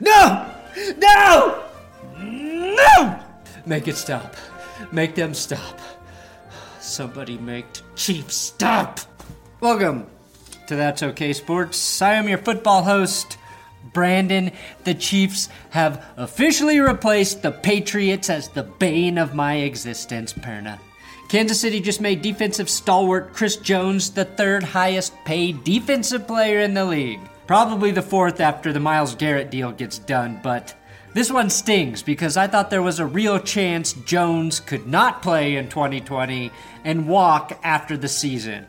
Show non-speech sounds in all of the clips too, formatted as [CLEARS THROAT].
No! No! No! Make it stop. Make them stop. Somebody make the Chiefs stop. Welcome to That's Okay Sports. I am your football host, Brandon. The Chiefs have officially replaced the Patriots as the bane of my existence, Perna. Kansas City just made defensive stalwart Chris Jones the third highest paid defensive player in the league. Probably the fourth after the Myles Garrett deal gets done, but this one stings because I thought there was a real chance Jones could not play in 2020 and walk after the season.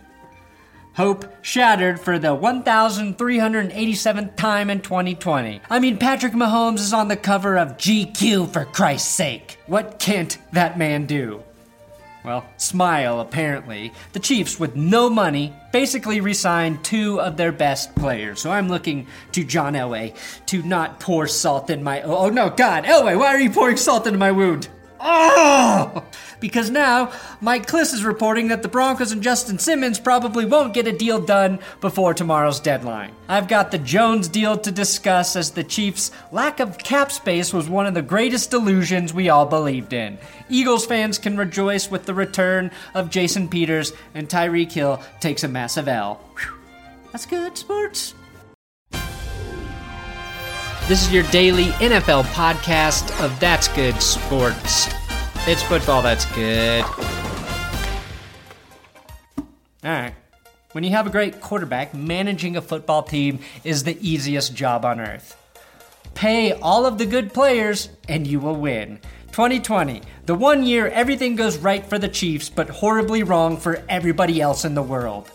Hope shattered for the 1,387th time in 2020. I mean, Patrick Mahomes is on the cover of GQ for Christ's sake. What can't that man do? Well, smile, apparently. The Chiefs, with no money, basically re signed two of their best players. So I'm looking to John Elway to not pour salt in my. Oh, oh no, God, Elway, why are you pouring salt into my wound? Oh! Because now, Mike Klis is reporting that the Broncos and Justin Simmons probably won't get a deal done before tomorrow's deadline. I've got the Jones deal to discuss as the Chiefs' lack of cap space was one of the greatest delusions we all believed in. Eagles fans can rejoice with the return of Jason Peters, and Tyreek Hill takes a massive L. Whew. That's good, sports. This is your daily NFL podcast of That's Good Sports. It's football that's good. Alright. When you have a great quarterback, managing a football team is the easiest job on earth. Pay all of the good players, and you will win. 2020, the one year everything goes right for the Chiefs, but horribly wrong for everybody else in the world.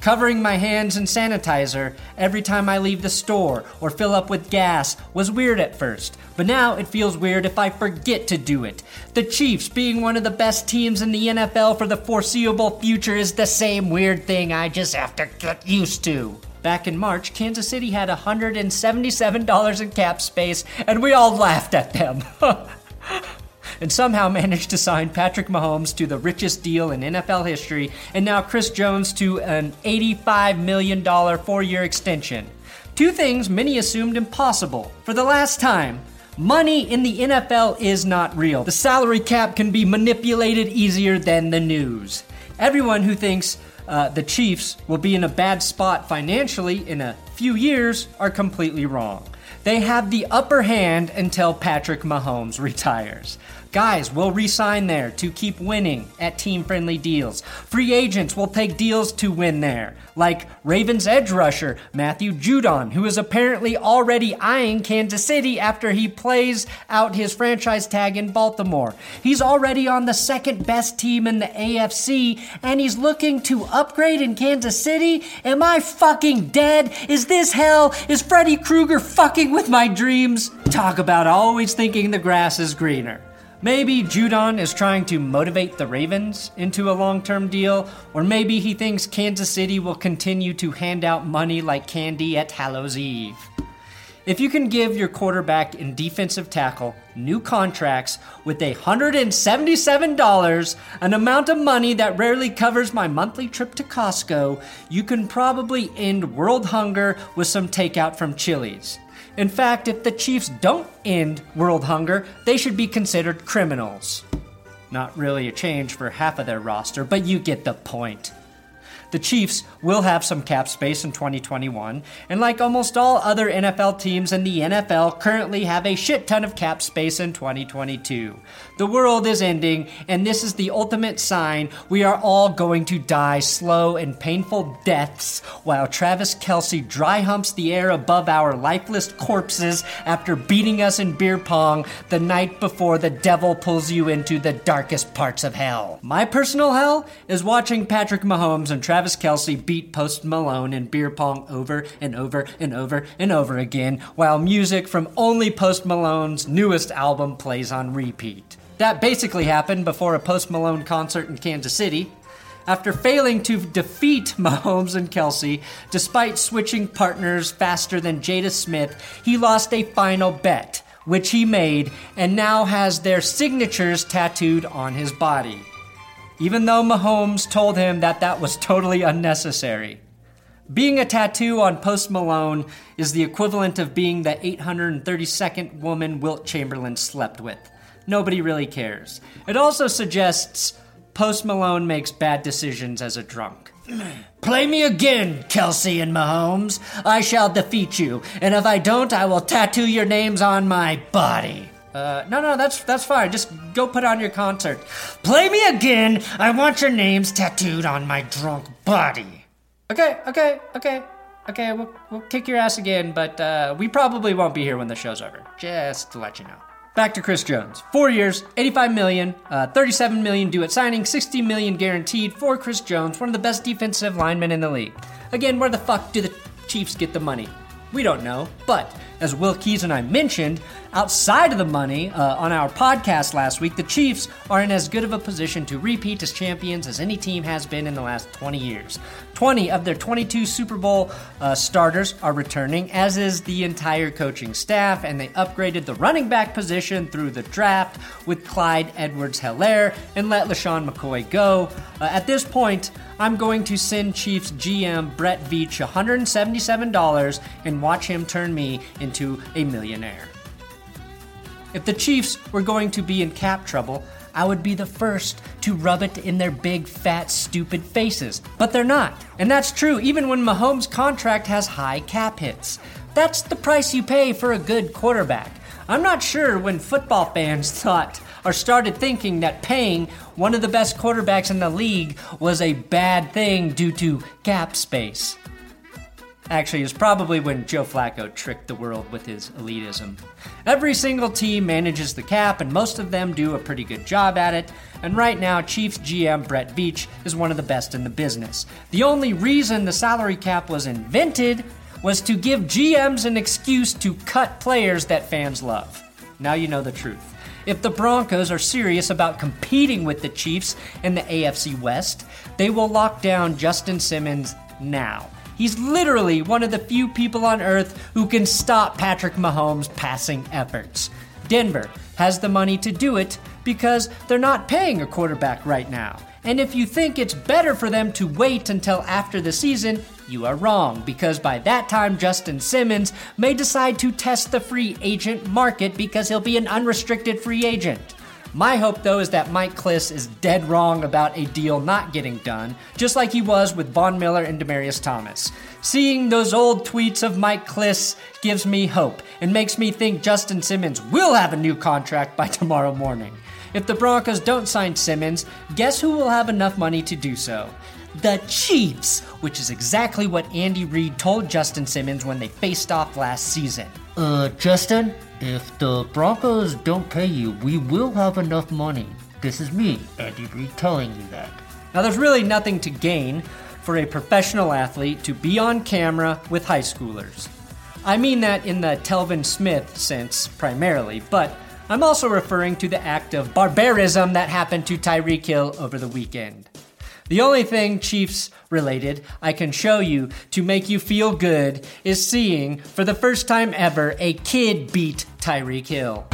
Covering my hands in sanitizer every time I leave the store or fill up with gas was weird at first, but now it feels weird if I forget to do it. The Chiefs being one of the best teams in the NFL for the foreseeable future is the same weird thing I just have to get used to. Back in March, Kansas City had $177 in cap space, and we all laughed at them. [LAUGHS] and somehow [LAUGHS] managed to sign Patrick Mahomes to the richest deal in NFL history, and now Chris Jones to an $85 million four year extension. Two things many assumed impossible. For the last time, money in the NFL is not real. The salary cap can be manipulated easier than the news. Everyone who thinks uh, the Chiefs will be in a bad spot financially in a few years are completely wrong. They have the upper hand until Patrick Mahomes [LAUGHS] retires. Guys we'll resign there to keep winning at team friendly deals. Free agents will take deals to win there, like Ravens edge rusher Matthew Judon, who is apparently already eyeing Kansas City after he plays out his franchise tag in Baltimore. He's already on the second best team in the AFC, and he's looking to upgrade in Kansas City. Am I fucking dead? Is this hell? Is Freddy Krueger fucking with my dreams? Talk about always thinking the grass is greener. Maybe Judon is trying to motivate the Ravens into a long term deal, or maybe he thinks Kansas City will continue to hand out money like candy at Hallows Eve. If you can give your quarterback and defensive tackle new contracts with $177, an amount of money that rarely covers my monthly trip to Costco, you can probably end world hunger with some takeout from Chili's. In fact, if the Chiefs don't end world hunger, they should be considered criminals. Not really a change for half of their roster, but you get the point. The Chiefs will have some cap space in 2021, and like almost all other NFL teams in the NFL, currently have a shit ton of cap space in 2022. The world is ending, and this is the ultimate sign we are all going to die slow and painful deaths while Travis Kelce dry humps the air above our lifeless corpses after beating us in beer pong the night before the devil pulls you into the darkest parts of hell. My personal hell is watching Patrick Mahomes and Travis Travis Kelce beat Post Malone in beer pong over and over and over and over again, while music from only Post Malone's newest album plays on repeat. That basically happened before a Post Malone concert in Kansas City. After failing to defeat [LAUGHS] Mahomes and Kelce, despite switching partners faster than Jada Smith, he lost a final bet, which he made, and now has their signatures tattooed on his body even though Mahomes told him that that was totally unnecessary. Being a tattoo on Post Malone is the equivalent of being the 832nd woman Wilt Chamberlain slept with. Nobody really cares. It also suggests Post Malone makes bad decisions as a drunk. [CLEARS THROAT] Play me again, Kelce and Mahomes. I shall defeat you, and if I don't, I will tattoo your names on my body. Uh, no, no, that's that's fine. Just go put on your concert. Play me again. I want your names tattooed on my drunk body. Okay, okay, okay, okay. We'll we'll kick your ass again, but uh, we probably won't be here when the show's over. Just to let you know. Back to Chris Jones. Four years, 85 million, uh, 37 million due at signing, 60 million guaranteed for Chris Jones, one of the best defensive linemen in the league. Again, where the fuck do the Chiefs get the money? We don't know. But as Will Keys and I mentioned, outside of the money uh, on our podcast last week, the Chiefs are in as good of a position to repeat as champions as any team has been in the last 20 years. 20 of their 22 Super Bowl uh, starters are returning, as is the entire coaching staff, and they upgraded the running back position through the draft with Clyde Edwards Helaire and let LeSean McCoy go. Uh, at this point, I'm going to send Chiefs GM Brett Veach $177 and watch him turn me into a millionaire. If the Chiefs were going to be in cap trouble, I would be the first to rub it in their big, fat, stupid faces. But they're not. And that's true even when Mahomes' contract has high cap hits. That's the price you pay for a good quarterback. I'm not sure when football fans [LAUGHS] thought or started thinking that paying one of the best quarterbacks in the league was a bad thing due to cap space. Actually, it's probably when Joe Flacco tricked the world with his elitism. Every single team manages the cap, and most of them do a pretty good job at it. And right now, Chiefs GM Brett Veach is one of the best in the business. The only reason the salary cap was invented was to give GMs an excuse to cut players that fans love. Now you know the truth. If the Broncos are serious about competing with the Chiefs in the AFC West, they will lock down Justin Simmons now. He's literally one of the few people on earth who can stop Patrick Mahomes' passing efforts. Denver has the money to do it because they're not paying a quarterback right now. And if you think it's better for them to wait until after the season, you are wrong, because by that time, Justin Simmons may decide to test the free agent market because he'll be an unrestricted free agent. My hope, though, is that Mike Klis is dead wrong about a deal not getting done, just like he was with Von Miller and Demaryius Thomas. Seeing those old tweets of Mike Klis gives me hope and makes me think Justin Simmons will have a new contract by [LAUGHS] tomorrow morning. If the Broncos don't sign Simmons, guess who will have enough money to do so? The Chiefs, which is exactly what Andy Reid told Justin Simmons when they faced off last season. Uh, Justin, if the Broncos don't pay you, we will have enough money. This is me, Andy Reid, telling you that. Now, there's really nothing to gain for a professional athlete to be on camera with high schoolers. I mean that in the Telvin Smith sense primarily, but I'm also referring to the act of barbarism that happened to Tyreek Hill over the weekend. The only thing Chiefs related I can show you to make you feel good is seeing, for the first time ever, a kid beat Tyreek Hill.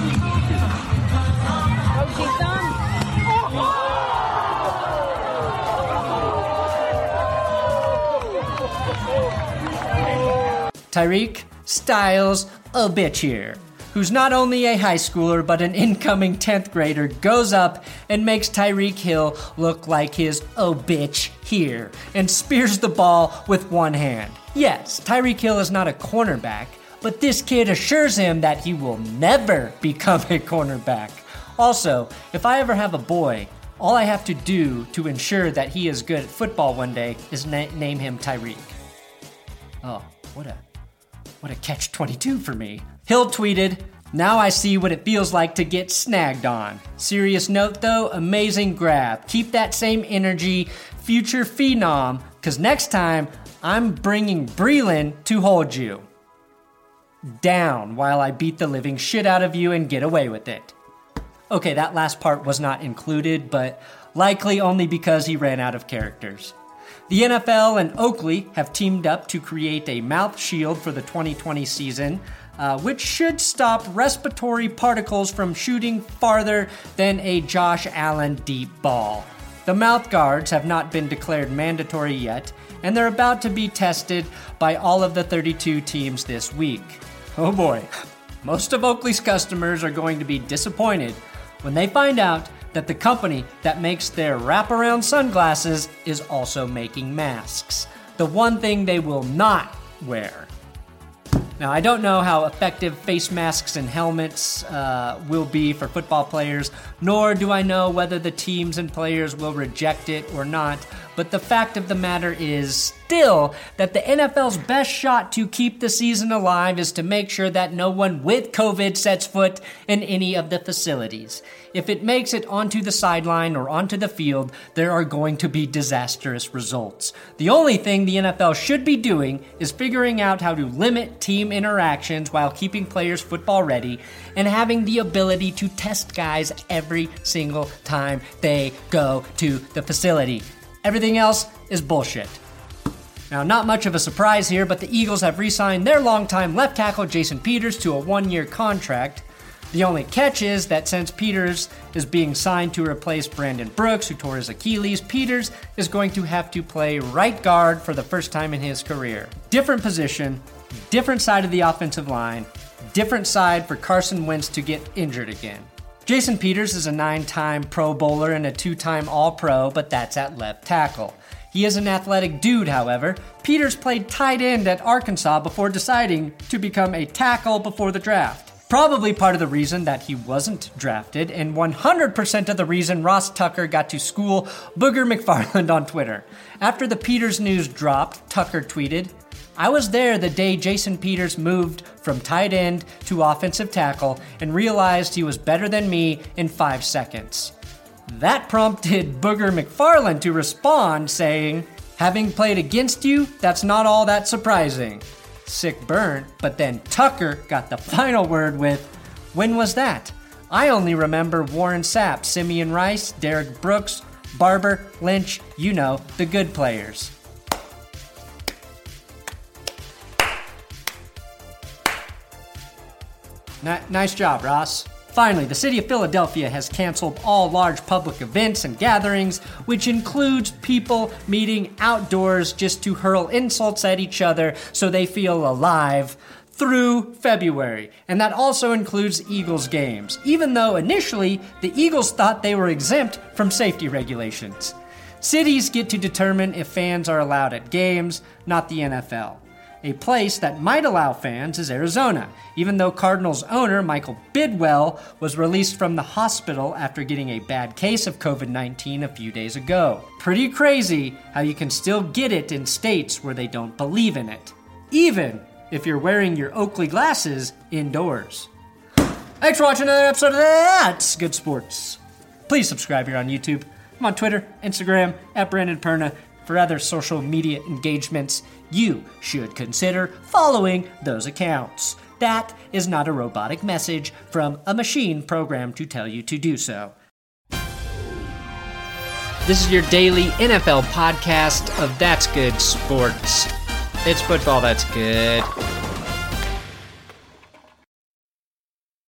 Tyreek Styles, a bitch here who's not only a high schooler but an incoming 10th grader, goes up and makes Tyreek Hill look like his oh bitch here and spears the ball with one hand. Yes, Tyreek Hill is not a cornerback, but this kid assures him that he will never become a cornerback. Also, if I ever have a boy, all I have to do to ensure that he is good at football one day is na- name him Tyreek. Oh, what a what a catch 22 for me. Hill tweeted, Now I see what it feels like to get snagged on. Serious note though, amazing grab. Keep that same energy, future phenom, because next time I'm bringing Breeland to hold you. Down while I beat the living shit out of you and get away with it. Okay, that last part was not included, but likely only because he ran out of characters. The NFL and Oakley have teamed up to create a mouth shield for the 2020 season uh, which should stop respiratory particles from shooting farther than a Josh Allen deep ball. The mouth guards have not been declared mandatory yet, and they're about to be tested by all of the 32 teams this week. Oh boy, [LAUGHS] most of Oakley's customers are going to be disappointed when they find out that the company that makes their wraparound sunglasses is also making masks. The one thing they will not wear. Now, I don't know how effective face masks and helmets uh, will be for football players, nor do I know whether the teams and players will reject it or not. But the fact of the matter is still that the NFL's best shot to keep the season alive is to make sure that no one with COVID sets foot in any of the facilities. If it makes it onto the sideline or onto the field, there are going to be disastrous results. The only thing the NFL should be doing is figuring out how to limit team interactions while keeping players football ready and having the ability to test guys every single time they go to the facility. Everything else is bullshit. Now, not much of a surprise here, but the Eagles have re signed their longtime left tackle Jason Peters to a one year contract. The only catch is that since Peters is being signed to replace Brandon Brooks, who tore his Achilles, Peters is going to have to play right guard for the first time in his career. Different position, different side of the offensive line, different side for Carson Wentz to get injured again. Jason Peters is a nine time Pro Bowler and a two time All Pro, but that's at left tackle. He is an athletic dude, however. Peters played tight end at Arkansas before deciding to become a tackle before the draft. Probably part of the reason that he wasn't drafted, and 100% of the reason Ross Tucker got to school Booger McFarland on Twitter. After the Peters news dropped, Tucker tweeted, I was there the day Jason Peters moved from tight end to offensive tackle and realized he was better than me in five seconds. That prompted [LAUGHS] Booger McFarland to respond, saying, Having played against you, that's not all that surprising sick burn, but then Tucker got the [LAUGHS] final word with, When was that? I only remember Warren Sapp, Simeon Rice, Derrick Brooks, Barber, Lynch, you know, the good players. N- nice job, Ross. Finally, the city of Philadelphia has canceled all large public events and gatherings, which includes people meeting outdoors just to hurl insults at each other so they feel alive through February. And that also includes Eagles games, even though initially the Eagles thought they were exempt from safety regulations. Cities get to determine if fans are allowed at games, not the NFL. A place that might allow fans is Arizona, even though Cardinals owner Michael Bidwill was released from the hospital after getting a bad case of COVID 19 a few days ago. Pretty crazy how you can still get it in states where they don't believe in it, even if you're wearing your Oakley glasses indoors. Thanks for watching another episode of That's Good Sports. Please subscribe here on YouTube. I'm on Twitter, Instagram, at Brandon Perna for other social media engagements you should consider following those accounts. That is not a robotic message from a machine programmed to tell you to do so. This is your daily NFL podcast of That's Good Sports. It's football that's good.